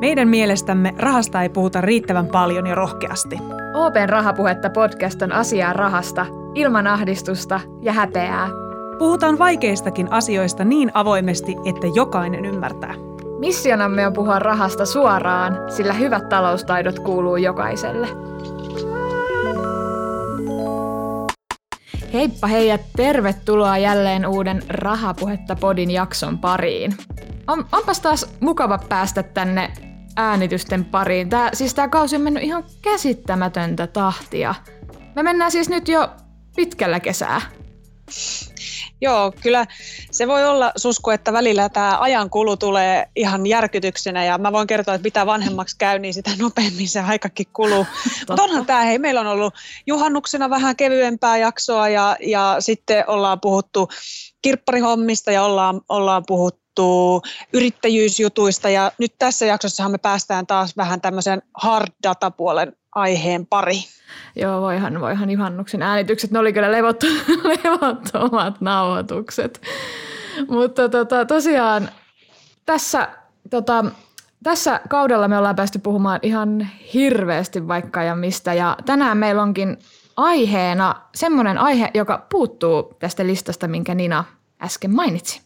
Meidän mielestämme rahasta ei puhuta riittävän paljon ja rohkeasti. Open Rahapuhetta podcast on asiaa rahasta, ilman ahdistusta ja häpeää. Puhutaan vaikeistakin asioista niin avoimesti, että jokainen ymmärtää. Missionamme on puhua rahasta suoraan, sillä hyvät taloustaidot kuuluu jokaiselle. Heippa hei ja tervetuloa jälleen uuden Rahapuhetta podin jakson pariin. On, onpas taas mukava päästä tänne äänitysten pariin. Tää, siis tää kausi on mennyt ihan käsittämätöntä tahtia. Me mennään siis nyt jo pitkällä kesää. Joo, kyllä se voi olla, Susku, että välillä tämä ajankulu tulee ihan järkytyksenä ja mä voin kertoa, että mitä vanhemmaksi käy, niin sitä nopeammin se aikakin kuluu. Mutta onhan tämä, hei, meillä on ollut juhannuksena vähän kevyempää jaksoa ja, ja sitten ollaan puhuttu kirpparihommista ja ollaan, ollaan puhuttu yrittäjyysjutuista ja nyt tässä jaksossahan me päästään taas vähän tämmöisen hard data puolen aiheen pari. Joo, voihan, voihan juhannuksen äänitykset, ne oli kyllä levotto, levottomat nauhoitukset. Mutta tota, tosiaan tässä, tota, tässä kaudella me ollaan päästy puhumaan ihan hirveästi vaikka ja mistä. Ja tänään meillä onkin aiheena semmoinen aihe, joka puuttuu tästä listasta, minkä Nina äsken mainitsi.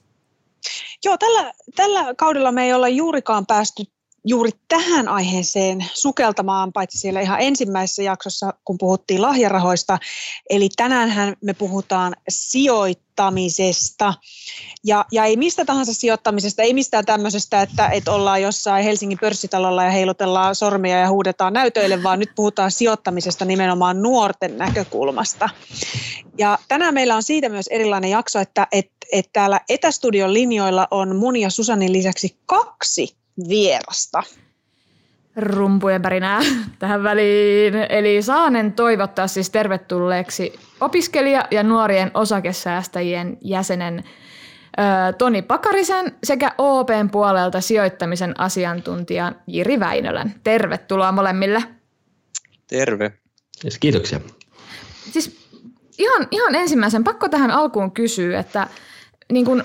Joo, tällä, tällä kaudella me ei olla juurikaan päästy juuri tähän aiheeseen sukeltamaan, paitsi siellä ihan ensimmäisessä jaksossa, kun puhuttiin lahjarahoista. Eli tänäänhän me puhutaan sijoittamisesta. Ja, ja ei mistä tahansa sijoittamisesta, ei mistään tämmöisestä, että, että ollaan jossain Helsingin pörssitalolla ja heilutellaan sormia ja huudetaan näytöille, vaan nyt puhutaan sijoittamisesta nimenomaan nuorten näkökulmasta. Ja tänään meillä on siitä myös erilainen jakso, että, että, että täällä Etästudion linjoilla on mun ja Susanin lisäksi kaksi vierasta. Rumpujen pärinää tähän väliin. Eli saanen toivottaa siis tervetulleeksi opiskelija- ja nuorien osakesäästäjien jäsenen Toni Pakarisen sekä OPn puolelta sijoittamisen asiantuntijan Jiri Väinölän. Tervetuloa molemmille. Terve. Yes, kiitoksia. Siis ihan, ihan ensimmäisen pakko tähän alkuun kysyä, että niin kun,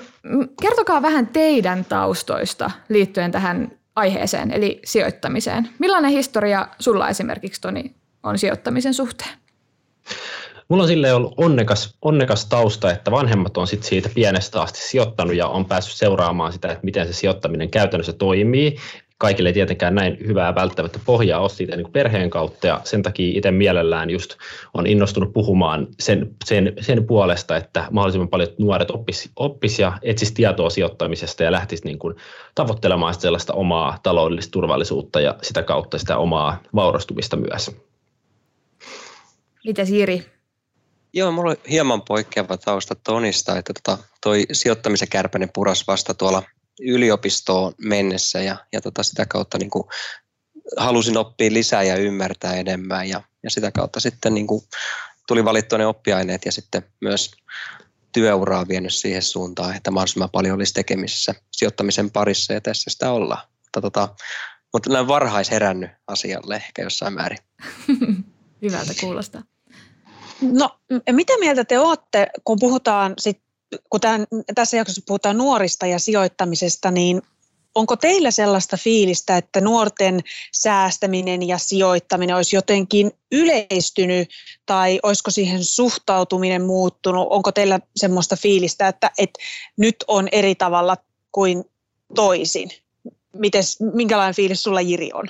kertokaa vähän teidän taustoista liittyen tähän aiheeseen, eli sijoittamiseen. Millainen historia sulla esimerkiksi, Toni, on sijoittamisen suhteen? Mulla on silleen ollut onnekas, onnekas tausta, että vanhemmat on sit siitä pienestä asti sijoittanut ja on päässyt seuraamaan sitä, että miten se sijoittaminen käytännössä toimii kaikille ei tietenkään näin hyvää välttämättä pohjaa ole siitä niin kuin perheen kautta ja sen takia itse mielellään just on innostunut puhumaan sen, sen, sen puolesta, että mahdollisimman paljon nuoret oppis, oppis ja etsis tietoa sijoittamisesta ja lähtisi niin kuin tavoittelemaan sellaista omaa taloudellista turvallisuutta ja sitä kautta sitä omaa vaurastumista myös. Mitä Siri? Joo, mulla on hieman poikkeava tausta Tonista, että tota, toi sijoittamisen kärpäinen puras vasta tuolla yliopistoon mennessä ja, ja tota sitä kautta niin kuin halusin oppia lisää ja ymmärtää enemmän ja, ja sitä kautta sitten niin kuin tuli valittua ne oppiaineet ja sitten myös työuraa vienyt siihen suuntaan, että mahdollisimman paljon olisi tekemisissä sijoittamisen parissa ja tässä sitä ollaan. Mutta, tota, mutta näin varhais herännyt asialle ehkä jossain määrin. Hyvältä kuulostaa. No, mitä mieltä te olette, kun puhutaan sit kun tämän, tässä jaksossa puhutaan nuorista ja sijoittamisesta, niin onko teillä sellaista fiilistä, että nuorten säästäminen ja sijoittaminen olisi jotenkin yleistynyt tai olisiko siihen suhtautuminen muuttunut? Onko teillä sellaista fiilistä, että, että nyt on eri tavalla kuin toisin? Mites, minkälainen fiilis sulla Jiri on?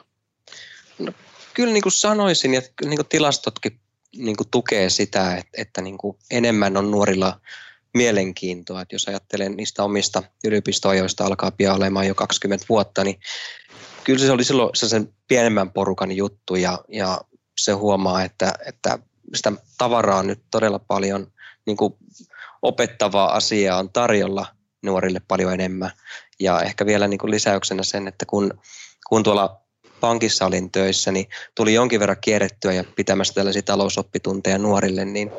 No, kyllä niin kuin sanoisin, että niin kuin tilastotkin niin kuin tukee sitä, että, että niin kuin enemmän on nuorilla mielenkiintoa. Että jos ajattelen niistä omista yliopistoajoista alkaa pian olemaan jo 20 vuotta, niin kyllä se oli silloin sen pienemmän porukan juttu ja, ja se huomaa, että, että sitä tavaraa on nyt todella paljon, niin kuin opettavaa asiaa on tarjolla nuorille paljon enemmän. Ja ehkä vielä niin kuin lisäyksenä sen, että kun, kun tuolla pankissa olin töissä, niin tuli jonkin verran kierrettyä ja pitämässä tällaisia talousoppitunteja nuorille, niin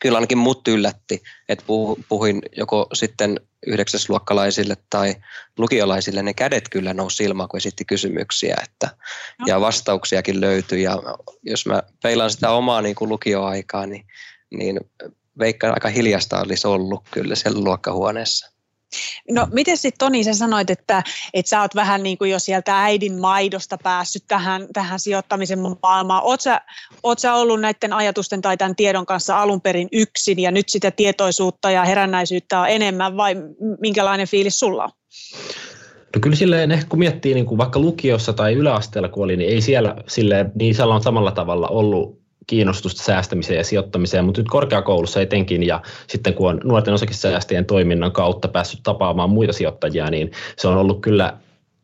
kyllä ainakin mut yllätti, että puhuin joko sitten yhdeksäsluokkalaisille tai lukiolaisille, ne kädet kyllä nousi silmaan, kun esitti kysymyksiä, että, no. ja vastauksiakin löytyi. Ja jos mä peilaan sitä omaa niin kuin lukioaikaa, niin, niin veikkaan aika hiljasta olisi ollut kyllä siellä luokkahuoneessa. No miten sitten Toni, sä sanoit, että, että sä oot vähän niin kuin jo sieltä äidin maidosta päässyt tähän, tähän sijoittamisen maailmaan. Oot sä, oot sä ollut näiden ajatusten tai tämän tiedon kanssa alun perin yksin ja nyt sitä tietoisuutta ja herännäisyyttä on enemmän vai minkälainen fiilis sulla on? No kyllä silleen, ehkä kun miettii niin kuin vaikka lukiossa tai yläasteella kun oli, niin ei siellä silleen, niin on samalla tavalla ollut kiinnostusta säästämiseen ja sijoittamiseen, mutta nyt korkeakoulussa etenkin ja sitten kun on nuorten osakesäästäjien toiminnan kautta päässyt tapaamaan muita sijoittajia, niin se on ollut kyllä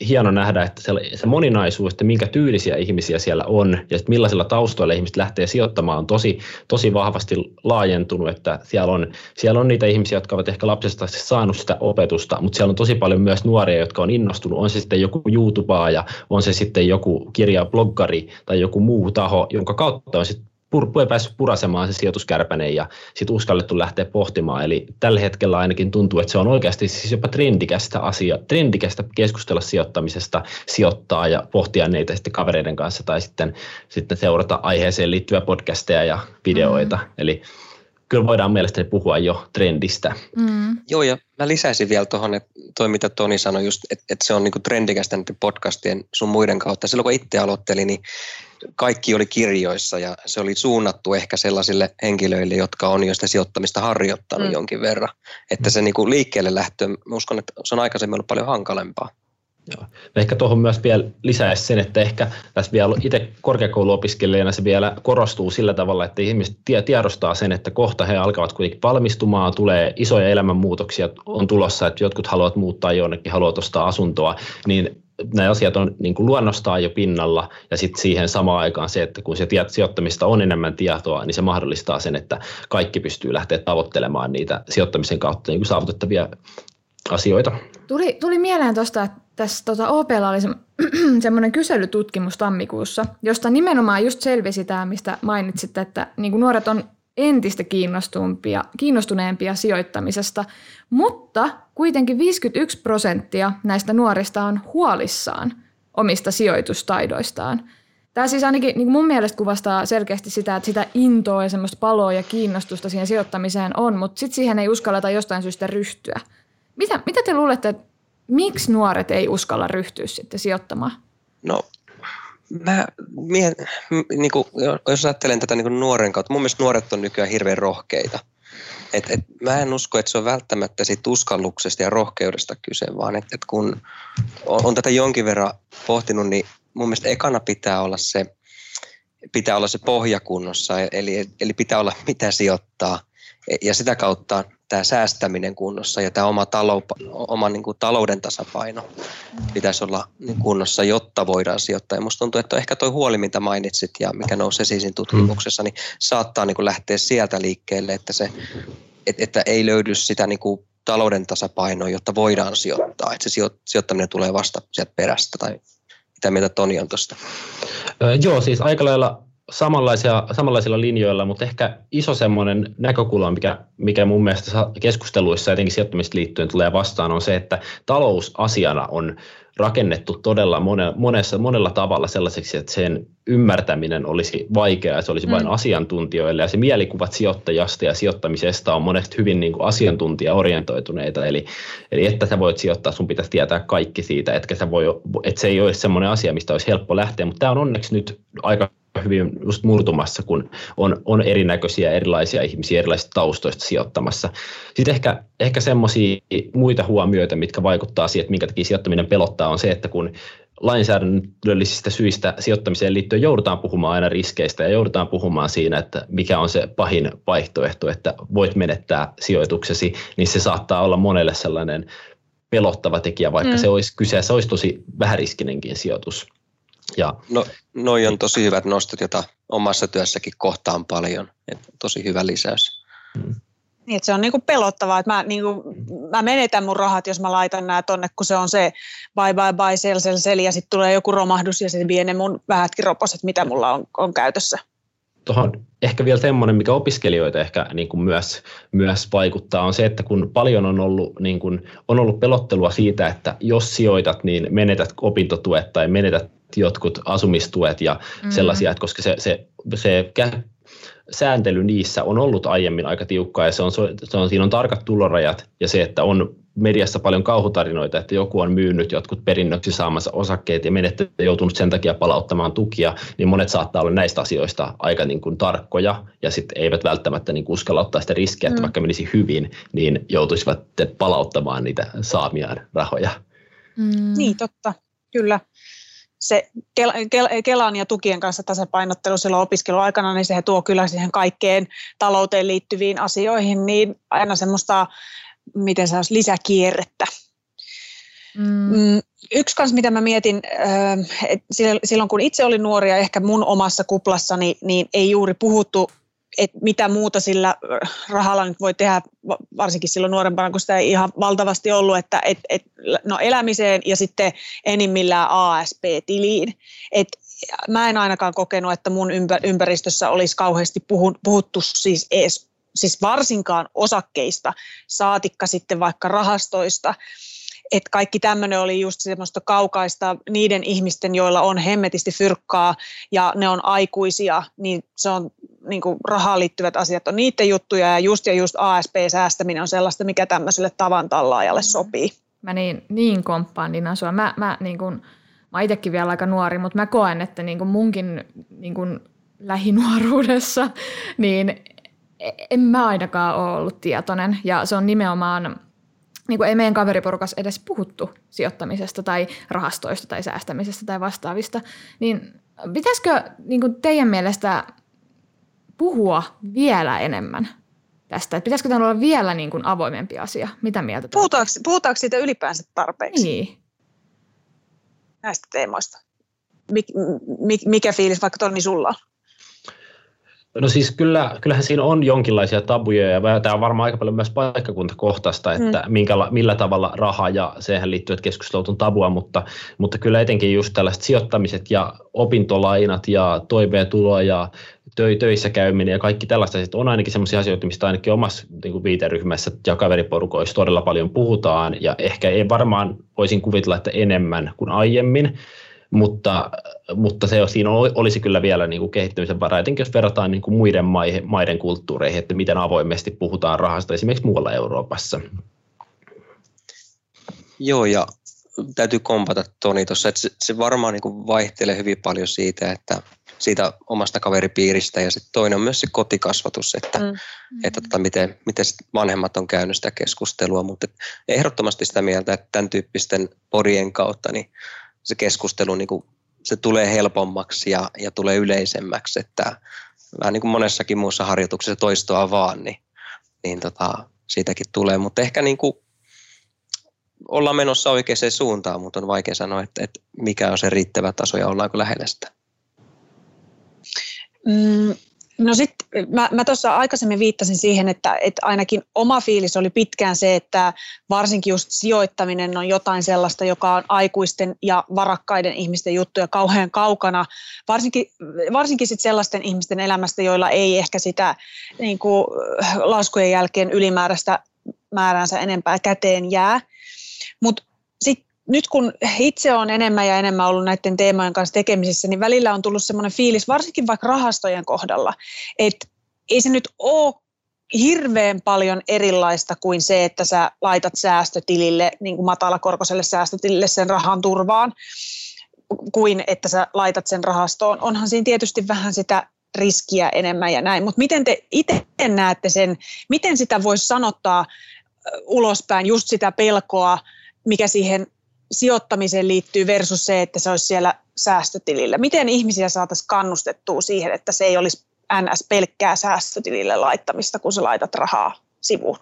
hieno nähdä, että se, moninaisuus, että minkä tyylisiä ihmisiä siellä on ja että millaisilla taustoilla ihmiset lähtee sijoittamaan on tosi, tosi vahvasti laajentunut, että siellä on, siellä on niitä ihmisiä, jotka ovat ehkä lapsesta saanut sitä opetusta, mutta siellä on tosi paljon myös nuoria, jotka on innostunut, on se sitten joku ja on se sitten joku kirja, bloggari tai joku muu taho, jonka kautta on sitten pur, päässyt purasemaan se sijoituskärpänen ja sitten uskallettu lähteä pohtimaan. Eli tällä hetkellä ainakin tuntuu, että se on oikeasti siis jopa trendikästä asia, trendikästä keskustella sijoittamisesta, sijoittaa ja pohtia niitä sitten kavereiden kanssa tai sitten, sitten seurata aiheeseen liittyviä podcasteja ja videoita. Mm. Eli kyllä voidaan mielestäni puhua jo trendistä. Mm. Joo, ja mä lisäisin vielä tuohon, että toi mitä Toni sanoi, just, että, että se on niinku trendikästä näiden podcastien sun muiden kautta. Silloin kun itse aloittelin, niin kaikki oli kirjoissa ja se oli suunnattu ehkä sellaisille henkilöille, jotka on jo sitä sijoittamista harjoittanut mm. jonkin verran. Että se niinku liikkeelle lähtö, mä uskon, että se on aikaisemmin ollut paljon hankalempaa. Joo. Ehkä tuohon myös vielä lisäisi sen, että ehkä tässä vielä itse korkeakouluopiskelijana se vielä korostuu sillä tavalla, että ihmiset tiedostaa sen, että kohta he alkavat kuitenkin valmistumaan, tulee isoja elämänmuutoksia on tulossa, että jotkut haluavat muuttaa jonnekin, haluavat ostaa asuntoa, niin nämä asiat on niin kuin luonnostaan jo pinnalla ja sitten siihen samaan aikaan se, että kun se sijoittamista on enemmän tietoa, niin se mahdollistaa sen, että kaikki pystyy lähteä tavoittelemaan niitä sijoittamisen kautta niin kuin saavutettavia asioita. Tuli, tuli mieleen tuosta, että tässä tota OPlla oli se, semmoinen kyselytutkimus tammikuussa, josta nimenomaan just selvisi tämä, mistä mainitsit, että niin kuin nuoret on entistä kiinnostuneempia, kiinnostuneempia sijoittamisesta, mutta kuitenkin 51 prosenttia näistä nuorista on huolissaan omista sijoitustaidoistaan. Tämä siis ainakin niin mun mielestä kuvastaa selkeästi sitä, että sitä intoa ja semmoista paloa ja kiinnostusta siihen sijoittamiseen on, mutta sitten siihen ei uskalleta jostain syystä ryhtyä. Mitä, mitä te luulette, että miksi nuoret ei uskalla ryhtyä sitten sijoittamaan? No mä mie, niin kuin, jos ajattelen tätä niin nuoren kautta, mun mielestä nuoret on nykyään hirveän rohkeita. Et, et, mä en usko, että se on välttämättä siitä uskalluksesta ja rohkeudesta kyse, vaan että et kun on, on tätä jonkin verran pohtinut, niin mun mielestä ekana pitää olla se, pitää olla se pohjakunnossa, eli, eli pitää olla mitä sijoittaa. Ja sitä kautta tämä säästäminen kunnossa ja tämä oma, talou, oma niin kuin talouden tasapaino pitäisi olla niin kunnossa, jotta voidaan sijoittaa. Ja musta tuntuu, että ehkä tuo huoli, mitä mainitsit ja mikä nousi esiin tutkimuksessa, niin saattaa niin kuin lähteä sieltä liikkeelle, että, se, että, että ei löydy sitä niin kuin talouden tasapainoa, jotta voidaan sijoittaa. Että se sijoittaminen tulee vasta sieltä perästä tai mitä mieltä Toni on tuosta? joo, siis aika lailla samanlaisia, samanlaisilla linjoilla, mutta ehkä iso semmoinen näkökulma, mikä, mikä mun mielestä keskusteluissa etenkin sijoittamista liittyen tulee vastaan, on se, että talous asiana on rakennettu todella monessa, monella tavalla sellaiseksi, että sen ymmärtäminen olisi vaikeaa, se olisi mm. vain asiantuntijoille, ja se mielikuvat sijoittajasta ja sijoittamisesta on monesti hyvin niin kuin asiantuntijaorientoituneita, eli, eli että sä voit sijoittaa, sun pitäisi tietää kaikki siitä, etkä sä voi, että se ei ole semmoinen asia, mistä olisi helppo lähteä, mutta tämä on onneksi nyt aika hyvin just murtumassa, kun on, on erinäköisiä erilaisia ihmisiä erilaisista taustoista sijoittamassa. Sitten ehkä, ehkä semmoisia muita huomioita, mitkä vaikuttaa siihen, että minkä takia sijoittaminen pelottaa, on se, että kun lainsäädännöllisistä syistä sijoittamiseen liittyen joudutaan puhumaan aina riskeistä ja joudutaan puhumaan siinä, että mikä on se pahin vaihtoehto, että voit menettää sijoituksesi, niin se saattaa olla monelle sellainen pelottava tekijä, vaikka mm. se olisi kyseessä olisi tosi vähäriskinenkin sijoitus. Ja, no, noi on tosi hyvät nostot, joita omassa työssäkin kohtaan paljon. Et tosi hyvä lisäys. Hmm. Niin, että se on niinku pelottavaa, että mä, niinku, mä menetän mun rahat, jos mä laitan nämä tonne, kun se on se bye bye bye sell sell sell ja sitten tulee joku romahdus ja se vie ne mun vähätkin roposet, mitä mulla on, on käytössä. Tuohon ehkä vielä semmoinen, mikä opiskelijoita ehkä niin kuin myös, myös vaikuttaa, on se, että kun paljon on ollut, niin kuin, on ollut pelottelua siitä, että jos sijoitat, niin menetät opintotuet tai menetät jotkut asumistuet ja mm. sellaisia, että koska se, se, se sääntely niissä on ollut aiemmin aika tiukkaa ja se on, se on, siinä on tarkat tulorajat ja se, että on mediassa paljon kauhutarinoita, että joku on myynyt jotkut perinnöksi saamansa osakkeet ja menettänyt joutunut sen takia palauttamaan tukia, niin monet saattaa olla näistä asioista aika niin kuin tarkkoja ja sitten eivät välttämättä niin uskalla ottaa sitä riskiä, että mm. vaikka menisi hyvin, niin joutuisivat palauttamaan niitä saamiaan rahoja. Mm. Niin, totta, kyllä se Kelan ja tukien kanssa tasapainottelu silloin opiskeluaikana, niin se tuo kyllä siihen kaikkeen talouteen liittyviin asioihin niin aina semmoista, miten se olisi, lisäkierrettä. Mm. mm yksi kanssa, mitä mä mietin, että silloin kun itse olin nuori ja ehkä mun omassa kuplassani, niin ei juuri puhuttu että mitä muuta sillä rahalla nyt voi tehdä, varsinkin silloin nuorempana, kun sitä ei ihan valtavasti ollut, että et, et, no elämiseen ja sitten enimmillään ASP-tiliin. Et mä en ainakaan kokenut, että mun ympäristössä olisi kauheasti puhuttu siis edes, siis varsinkaan osakkeista, saatikka sitten vaikka rahastoista että kaikki tämmöinen oli just semmoista kaukaista niiden ihmisten, joilla on hemmetisti fyrkkaa ja ne on aikuisia, niin se on niin kuin rahaan liittyvät asiat on niiden juttuja ja just ja just ASP-säästäminen on sellaista, mikä tämmöiselle tavan tallaajalle mm. sopii. Mä niin, niin komppaan Dina sua. Mä, mä, niin kuin, mä itsekin vielä aika nuori, mutta mä koen, että niin kuin munkin niin kuin lähinuoruudessa, niin en mä ainakaan ole ollut tietoinen. Ja se on nimenomaan niin kuin ei meidän kaveriporukas edes puhuttu sijoittamisesta tai rahastoista tai säästämisestä tai vastaavista, niin pitäisikö niin kuin teidän mielestä puhua vielä enemmän tästä? Että pitäisikö tämä olla vielä niin kuin avoimempi asia? Mitä mieltä? Puhutaanko, puhutaanko siitä ylipäänsä tarpeeksi? Niin. Näistä teemoista. Mik, mik, mikä fiilis vaikka Tonni sulla on? No siis kyllä, kyllähän siinä on jonkinlaisia tabuja ja tämä on varmaan aika paljon myös paikkakuntakohtaista, että mm. minkä, millä tavalla raha ja sehän liittyy, että keskustelut on tabua, mutta, mutta kyllä etenkin just tällaiset sijoittamiset ja opintolainat ja toimeentulo ja tö, töissä käyminen ja kaikki tällaista on ainakin sellaisia asioita, mistä ainakin omassa niin kuin viiteryhmässä ja kaveriporukoissa todella paljon puhutaan ja ehkä ei varmaan voisin kuvitella, että enemmän kuin aiemmin, mutta, mutta se, siinä olisi kyllä vielä niin kuin kehittymisen varaa, etenkin jos verrataan niin kuin muiden maiden, maiden kulttuureihin, että miten avoimesti puhutaan rahasta esimerkiksi muualla Euroopassa. Joo, ja täytyy kompata Toni tuossa, että se, se varmaan niin kuin vaihtelee hyvin paljon siitä, että siitä omasta kaveripiiristä ja sitten toinen on myös se kotikasvatus, että, mm. että tota, miten, miten vanhemmat on käynyt sitä keskustelua, mutta ehdottomasti sitä mieltä, että tämän tyyppisten podien kautta niin se keskustelu niin kuin, se tulee helpommaksi ja, ja tulee yleisemmäksi, että vähän niin kuin monessakin muussa harjoituksessa toistoa vaan, niin, niin tota, siitäkin tulee, mutta ehkä niin kuin ollaan menossa oikeaan suuntaan, mutta on vaikea sanoa, että, että mikä on se riittävä taso ja ollaanko lähellä sitä. Mm, No sitten mä, mä tuossa aikaisemmin viittasin siihen, että, että ainakin oma fiilis oli pitkään se, että varsinkin just sijoittaminen on jotain sellaista, joka on aikuisten ja varakkaiden ihmisten juttuja kauhean kaukana, varsinkin, varsinkin sit sellaisten ihmisten elämästä, joilla ei ehkä sitä niin kuin, laskujen jälkeen ylimääräistä määräänsä enempää käteen jää. Mutta nyt kun itse on enemmän ja enemmän ollut näiden teemojen kanssa tekemisissä, niin välillä on tullut semmoinen fiilis, varsinkin vaikka rahastojen kohdalla, että ei se nyt ole hirveän paljon erilaista kuin se, että sä laitat säästötilille, niin kuin matalakorkoiselle säästötilille sen rahan turvaan, kuin että sä laitat sen rahastoon. Onhan siinä tietysti vähän sitä riskiä enemmän ja näin, mutta miten te itse näette sen, miten sitä voisi sanottaa ulospäin, just sitä pelkoa, mikä siihen sijoittamiseen liittyy versus se, että se olisi siellä säästötilillä. Miten ihmisiä saataisiin kannustettua siihen, että se ei olisi NS pelkkää säästötilille laittamista, kun sä laitat rahaa sivuun?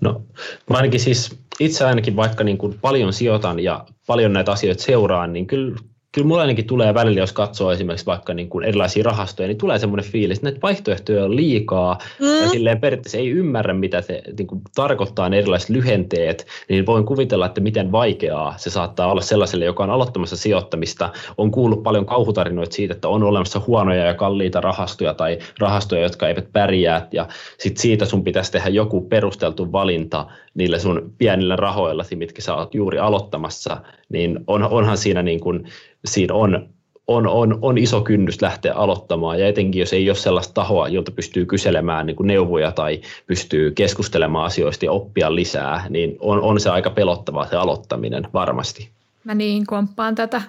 No, mä ainakin siis itse ainakin vaikka niin kuin paljon sijoitan ja paljon näitä asioita seuraan, niin kyllä kyllä mulla ainakin tulee välillä, jos katsoo esimerkiksi vaikka niin kuin erilaisia rahastoja, niin tulee semmoinen fiilis, että näitä vaihtoehtoja on liikaa mm. ja silleen periaatteessa ei ymmärrä, mitä se niin kuin tarkoittaa ne erilaiset lyhenteet, niin voin kuvitella, että miten vaikeaa se saattaa olla sellaiselle, joka on aloittamassa sijoittamista. On kuullut paljon kauhutarinoita siitä, että on olemassa huonoja ja kalliita rahastoja tai rahastoja, jotka eivät pärjää ja sitten siitä sun pitäisi tehdä joku perusteltu valinta niillä sun pienillä rahoilla, mitkä sä oot juuri aloittamassa, niin on, onhan siinä niin kuin siinä on on, on, on iso kynnys lähteä aloittamaan, ja etenkin jos ei ole sellaista tahoa, jolta pystyy kyselemään niin kuin neuvoja tai pystyy keskustelemaan asioista ja oppia lisää, niin on, on se aika pelottavaa se aloittaminen varmasti. Mä niin komppaan tätä.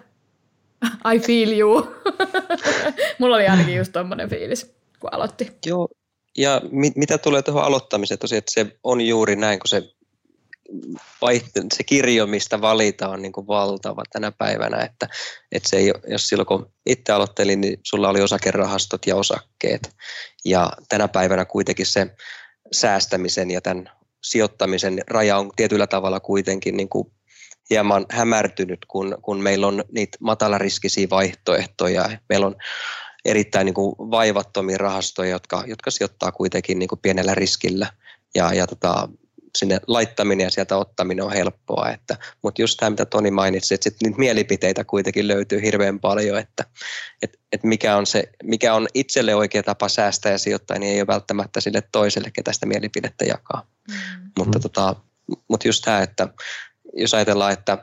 I feel you. Mulla oli ainakin just tommonen fiilis, kun aloitti. Joo, ja mit, mitä tulee tuohon aloittamiseen, tosiaan, että se on juuri näin, kun se, se kirjo, mistä valitaan, on niin kuin valtava tänä päivänä, että, että se ei, jos silloin kun itse aloittelin, niin sulla oli osakerahastot ja osakkeet, ja tänä päivänä kuitenkin se säästämisen ja tämän sijoittamisen raja on tietyllä tavalla kuitenkin niin kuin hieman hämärtynyt, kun, kun meillä on niitä matalariskisiä vaihtoehtoja. Meillä on erittäin niin kuin vaivattomia rahastoja, jotka, jotka sijoittaa kuitenkin niin kuin pienellä riskillä. Ja, ja tota, sinne laittaminen ja sieltä ottaminen on helppoa. Että, mutta just tämä, mitä Toni mainitsi, että sit niitä mielipiteitä kuitenkin löytyy hirveän paljon, että et, et mikä, on se, mikä on itselle oikea tapa säästää ja sijoittaa, niin ei ole välttämättä sille toiselle, ketä sitä mielipidettä jakaa. Mm. Mutta, tota, mutta just tämä, että jos ajatellaan, että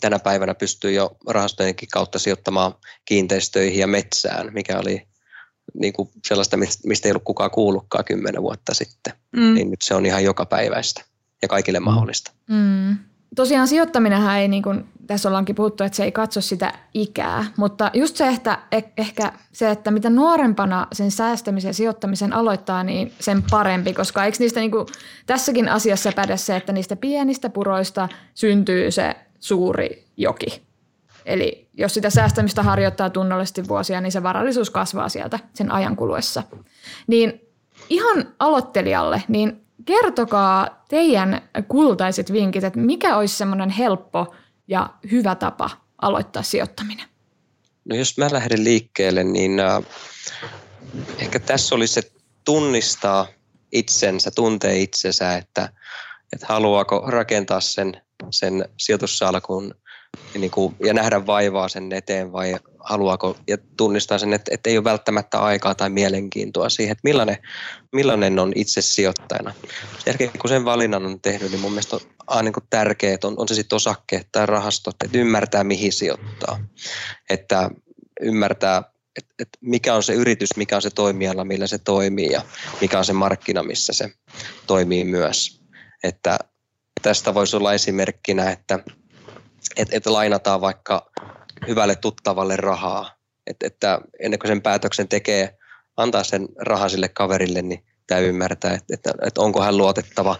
tänä päivänä pystyy jo rahastojenkin kautta sijoittamaan kiinteistöihin ja metsään, mikä oli niin kuin sellaista, mistä ei ollut kukaan kuullutkaan kymmenen vuotta sitten. Mm. Niin nyt se on ihan joka päiväistä ja kaikille mm. mahdollista. Mm. Tosiaan sijoittaminenhan ei, niin kuin tässä ollaankin puhuttu, että se ei katso sitä ikää, mutta just se, että eh, ehkä se, että mitä nuorempana sen säästämisen ja sijoittamisen aloittaa, niin sen parempi, koska eikö niistä niin kuin, tässäkin asiassa päde se, että niistä pienistä puroista syntyy se suuri joki. Eli jos sitä säästämistä harjoittaa tunnollisesti vuosia, niin se varallisuus kasvaa sieltä sen ajan kuluessa. Niin ihan aloittelijalle, niin kertokaa teidän kultaiset vinkit, että mikä olisi semmoinen helppo ja hyvä tapa aloittaa sijoittaminen? No jos mä lähden liikkeelle, niin äh, ehkä tässä olisi se tunnistaa itsensä, tuntee itsensä, että, että haluaako rakentaa sen, sen sijoitussalkun niin kuin, ja nähdä vaivaa sen eteen vai haluaako ja tunnistaa sen, että, että ei ole välttämättä aikaa tai mielenkiintoa siihen, että millainen, millainen on itse sijoittajana. Sen kun sen valinnan on tehnyt, niin mun mielestä on aina niin tärkeää, on, on se sitten osakkeet tai rahastot, että ymmärtää mihin sijoittaa. Että ymmärtää, että, että mikä on se yritys, mikä on se toimiala, millä se toimii ja mikä on se markkina, missä se toimii myös. Että tästä voisi olla esimerkkinä, että että, että lainataan vaikka hyvälle tuttavalle rahaa. Että, että ennen kuin sen päätöksen tekee, antaa sen rahan sille kaverille, niin pitää ymmärtää, että, että, että onko hän luotettava.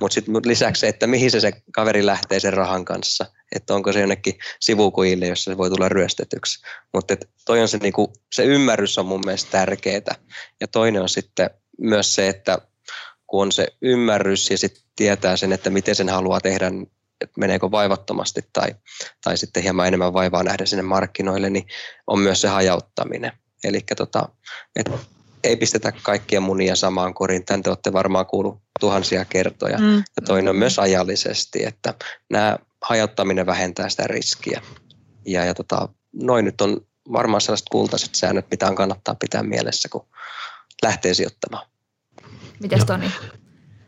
Mutta sitten lisäksi, että mihin se, se kaveri lähtee sen rahan kanssa. Että onko se jonnekin sivukujille, jossa se voi tulla ryöstetyksi. Mutta toi on se, niinku, se ymmärrys on mun mielestä tärkeää. Ja toinen on sitten myös se, että kun on se ymmärrys ja sitten tietää sen, että miten sen haluaa tehdä, että meneekö vaivattomasti tai, tai sitten hieman enemmän vaivaa nähdä sinne markkinoille, niin on myös se hajauttaminen. Eli tota, ei pistetä kaikkia munia samaan koriin. Tän te olette varmaan kuullut tuhansia kertoja. Mm. Ja toinen on myös ajallisesti, että nämä hajauttaminen vähentää sitä riskiä. Ja, ja tota, noin nyt on varmaan sellaiset kultaiset säännöt, mitä on kannattaa pitää mielessä, kun lähtee sijoittamaan. Mites Toni?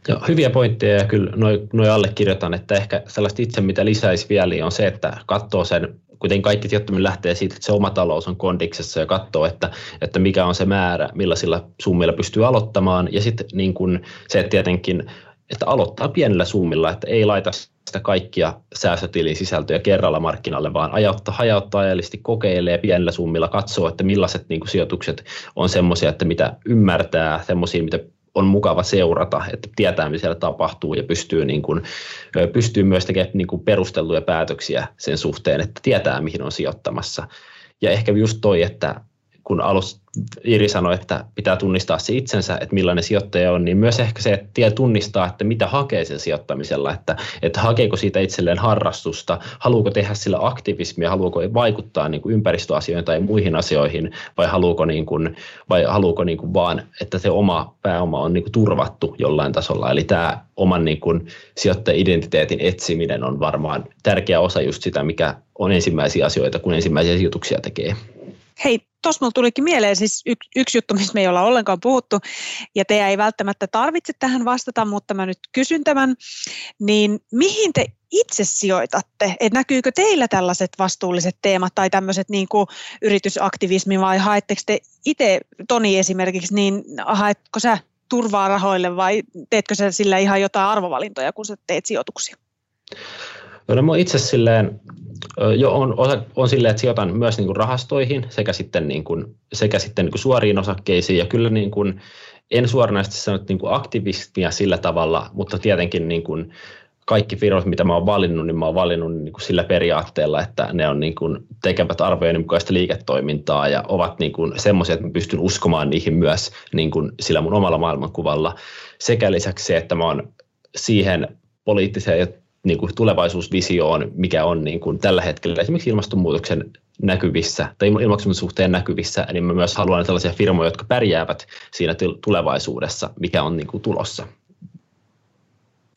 Joo, hyviä pointteja ja kyllä noin noi allekirjoitan, että ehkä sellaista itse mitä lisäisi vielä niin on se, että katsoo sen, kuten kaikki sijoittaminen lähtee siitä, että se oma talous on kondiksessa ja katsoo, että, että mikä on se määrä, millaisilla summilla pystyy aloittamaan. Ja sitten niin kuin se että tietenkin, että aloittaa pienillä summilla, että ei laita sitä kaikkia säästötilin sisältöjä kerralla markkinalle, vaan ajauttaa, hajauttaa ajallisesti, kokeilee pienillä summilla, katsoo, että millaiset niin sijoitukset on semmoisia, että mitä ymmärtää, semmoisia, mitä on mukava seurata, että tietää, mitä siellä tapahtuu ja pystyy, niin kuin, pystyy myös tekemään niin kuin perusteltuja päätöksiä sen suhteen, että tietää, mihin on sijoittamassa. Ja ehkä just toi, että kun alus Iri sanoi, että pitää tunnistaa se itsensä, että millainen sijoittaja on, niin myös ehkä se, että tie tunnistaa, että mitä hakee sen sijoittamisella, että, että hakeeko siitä itselleen harrastusta, haluuko tehdä sillä aktivismia, haluuko vaikuttaa niin kuin ympäristöasioihin tai muihin asioihin, vai haluuko, niin kuin, vai haluuko niin kuin vaan, että se oma pääoma on niin kuin turvattu jollain tasolla. Eli tämä oman niin kuin sijoittaja-identiteetin etsiminen on varmaan tärkeä osa just sitä, mikä on ensimmäisiä asioita, kun ensimmäisiä sijoituksia tekee. Tuossa mulla tulikin mieleen siis yksi, yksi juttu, mistä me ei olla ollenkaan puhuttu, ja te ei välttämättä tarvitse tähän vastata, mutta mä nyt kysyn tämän, niin mihin te itse sijoitatte? Et näkyykö teillä tällaiset vastuulliset teemat tai tämmöiset niin kuin yritysaktivismi vai haetteko te itse, Toni esimerkiksi, niin haetko sä turvaa rahoille vai teetkö sä sillä ihan jotain arvovalintoja, kun sä teet sijoituksia? No, no itse silleen, jo on, osa, on silleen, että sijoitan myös niin kuin rahastoihin sekä sitten, niin kuin, sekä sitten niin kuin suoriin osakkeisiin ja kyllä niin kuin, en suoranaisesti sano niin kuin aktivismia sillä tavalla, mutta tietenkin niin kuin, kaikki firmat, mitä mä oon valinnut, niin mä oon valinnut niin kuin sillä periaatteella, että ne on niin kuin tekevät arvojen mukaista liiketoimintaa ja ovat niin kuin semmoisia, että mä pystyn uskomaan niihin myös niin kuin sillä mun omalla maailmankuvalla. Sekä lisäksi se, että mä oon siihen poliittiseen ja niin kuin tulevaisuusvisioon, mikä on niin kuin tällä hetkellä esimerkiksi ilmastonmuutoksen näkyvissä tai ilmastonmuutoksen suhteen näkyvissä, niin mä myös haluan sellaisia firmoja, jotka pärjäävät siinä tulevaisuudessa, mikä on niin kuin tulossa.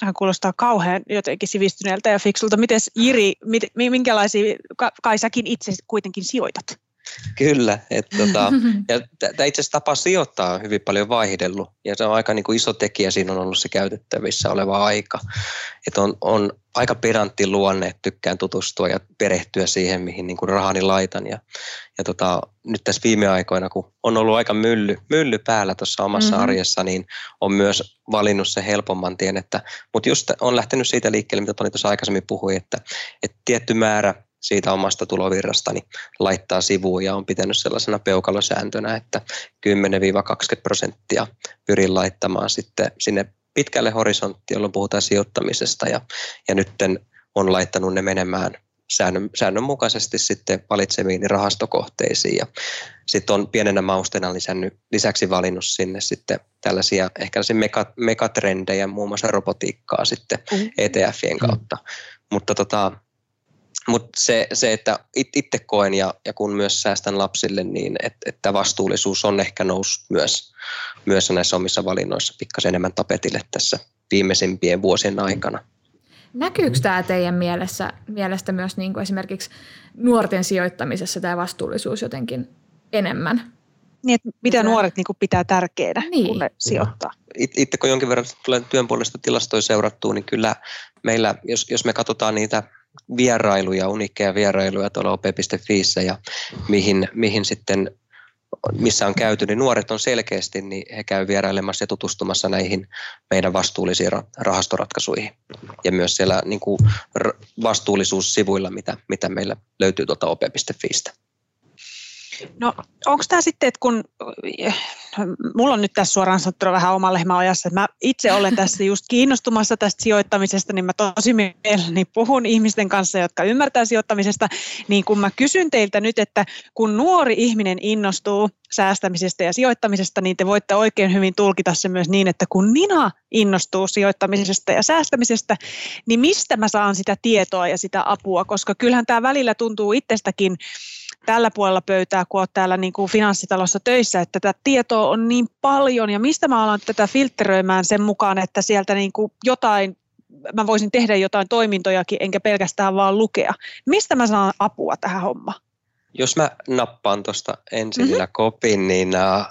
Hän kuulostaa kauhean jotenkin sivistyneeltä ja fiksulta. Miten Jiri, minkälaisia, kai säkin itse kuitenkin sijoitat? Kyllä, että tota, ja tämä itse asiassa tapa sijoittaa on hyvin paljon vaihdellut ja se on aika niin kuin iso tekijä, siinä on ollut se käytettävissä oleva aika. Että on, on aika pedantti luonne, että tykkään tutustua ja perehtyä siihen, mihin niin kuin rahani laitan. Ja, ja tota, nyt tässä viime aikoina, kun on ollut aika mylly, mylly päällä tuossa omassa mm-hmm. arjessa, niin on myös valinnut se helpomman tien. Että, mutta just on lähtenyt siitä liikkeelle, mitä Toni tuossa aikaisemmin puhui, että, että tietty määrä siitä omasta tulovirrastani laittaa sivuun ja on pitänyt sellaisena peukalosääntönä, että 10-20 prosenttia pyrin laittamaan sitten sinne pitkälle horisonttiin, jolloin puhutaan sijoittamisesta ja, ja nyt on laittanut ne menemään säännön, säännönmukaisesti sitten valitsemiin rahastokohteisiin ja sitten on pienenä mausteena lisännyt, lisäksi valinnut sinne sitten tällaisia ehkä meka, megatrendejä, muun muassa robotiikkaa sitten mm-hmm. ETFien kautta. Mm. Mutta tota, mutta se, se, että itse koen ja, ja kun myös säästän lapsille, niin et, että vastuullisuus on ehkä noussut myös, myös näissä omissa valinnoissa pikkasen enemmän tapetille tässä viimeisimpien vuosien aikana. Näkyykö tämä teidän mielessä, mielestä myös niin kuin esimerkiksi nuorten sijoittamisessa tämä vastuullisuus jotenkin enemmän? Niin, että mitä nuoret niin kuin pitää tärkeänä, niin. kun ne sijoittaa. Itse kun jonkin verran tulee työn puolesta tilastoja seurattua, niin kyllä meillä, jos, jos me katsotaan niitä vierailuja, unikkeja vierailuja tuolla op.fiissä ja mihin, mihin sitten missä on käyty, niin nuoret on selkeästi, niin he käy vierailemassa ja tutustumassa näihin meidän vastuullisiin rahastoratkaisuihin. Ja myös siellä niin kuin vastuullisuussivuilla, mitä, mitä meillä löytyy tuolta op.fiistä. No onko tämä sitten, että kun mulla on nyt tässä suoraan sanottuna vähän oma lehmä ajassa, että mä itse olen tässä just kiinnostumassa tästä sijoittamisesta, niin mä tosi mielelläni puhun ihmisten kanssa, jotka ymmärtää sijoittamisesta, niin kun mä kysyn teiltä nyt, että kun nuori ihminen innostuu säästämisestä ja sijoittamisesta, niin te voitte oikein hyvin tulkita se myös niin, että kun Nina innostuu sijoittamisesta ja säästämisestä, niin mistä mä saan sitä tietoa ja sitä apua, koska kyllähän tämä välillä tuntuu itsestäkin tällä puolella pöytää, kun olet täällä niin kuin finanssitalossa töissä, että tätä tietoa on niin paljon ja mistä mä alan tätä filtteröimään sen mukaan, että sieltä niin kuin jotain, mä voisin tehdä jotain toimintojakin enkä pelkästään vaan lukea. Mistä mä saan apua tähän hommaan? Jos mä nappaan tuosta ensin mm-hmm. kopin, niin uh,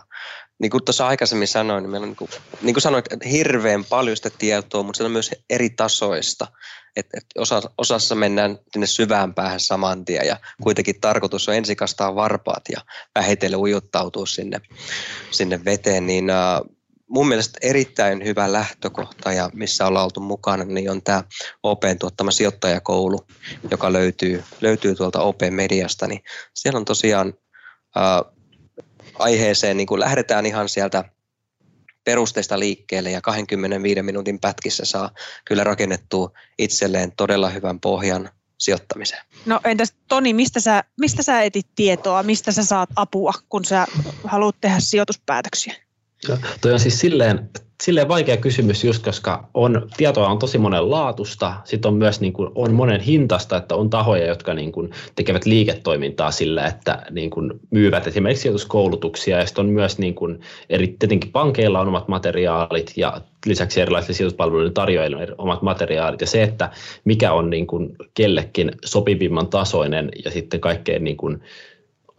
niin kuin tuossa aikaisemmin sanoin, niin meillä on niin kuin, niin kuin sanoit, hirveän paljon sitä tietoa, mutta se on myös eri tasoista. Että et osa, osassa mennään sinne syvään päähän saman tien ja kuitenkin tarkoitus on ensikastaa varpaat ja vähitellen ujuttautua sinne, sinne veteen, niin uh, mun mielestä erittäin hyvä lähtökohta ja missä ollaan oltu mukana, niin on tämä OPn tuottama sijoittajakoulu, joka löytyy, löytyy tuolta OP-mediasta, niin siellä on tosiaan uh, aiheeseen, niin kun lähdetään ihan sieltä perusteista liikkeelle ja 25 minuutin pätkissä saa kyllä rakennettua itselleen todella hyvän pohjan sijoittamiseen. No entäs Toni, mistä sä, mistä sä etit tietoa, mistä sä saat apua, kun sä haluat tehdä sijoituspäätöksiä? Ja, toi on siis silleen, silleen vaikea kysymys just, koska on, tietoa on tosi monen laatusta, sitten on myös niin kuin, on monen hintasta, että on tahoja, jotka niin kuin, tekevät liiketoimintaa sillä, että niin kuin, myyvät esimerkiksi sijoituskoulutuksia, ja sitten on myös niin kuin, eri, tietenkin pankeilla on omat materiaalit, ja lisäksi erilaisille sijoituspalveluiden tarjoajille omat materiaalit, ja se, että mikä on niin kuin, kellekin sopivimman tasoinen, ja sitten kaikkein niin kuin,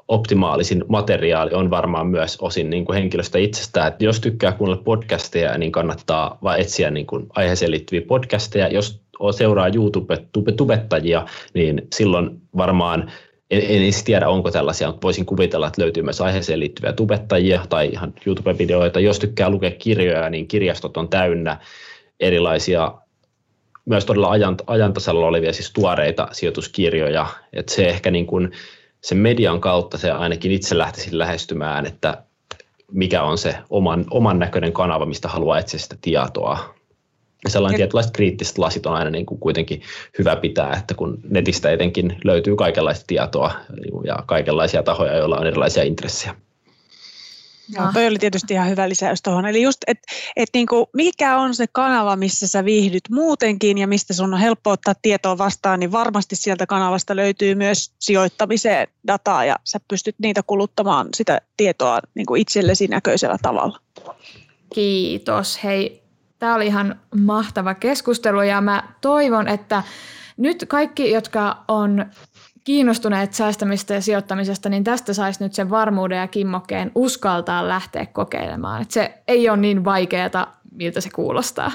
optimaalisin materiaali on varmaan myös osin niin kuin henkilöstä itsestään. Että jos tykkää kuunnella podcasteja, niin kannattaa vaan etsiä niin kuin aiheeseen liittyviä podcasteja. Jos seuraa YouTube-tubettajia, niin silloin varmaan en, en tiedä, onko tällaisia, mutta voisin kuvitella, että löytyy myös aiheeseen liittyviä tubettajia tai ihan YouTube-videoita. Jos tykkää lukea kirjoja, niin kirjastot on täynnä erilaisia myös todella ajantasalla olevia siis tuoreita sijoituskirjoja. Että se ehkä niin kuin sen median kautta se ainakin itse lähtisin lähestymään, että mikä on se oman, oman näköinen kanava, mistä haluaa etsiä sitä tietoa. Ja sellainen tietynlaiset kriittiset lasit on aina niin kuin kuitenkin hyvä pitää, että kun netistä etenkin löytyy kaikenlaista tietoa ja kaikenlaisia tahoja, joilla on erilaisia intressejä. Joo, toi oli tietysti ihan hyvä lisäys tuohon. Eli just, että et niinku, mikä on se kanava, missä sä viihdyt muutenkin ja mistä sun on helppo ottaa tietoa vastaan, niin varmasti sieltä kanavasta löytyy myös sijoittamiseen dataa ja sä pystyt niitä kuluttamaan sitä tietoa niinku itsellesi näköisellä tavalla. Kiitos. Hei, tämä oli ihan mahtava keskustelu ja mä toivon, että nyt kaikki, jotka on kiinnostuneet säästämistä ja sijoittamisesta, niin tästä saisi nyt sen varmuuden ja kimmokkeen uskaltaa lähteä kokeilemaan. Et se ei ole niin vaikeaa, miltä se kuulostaa.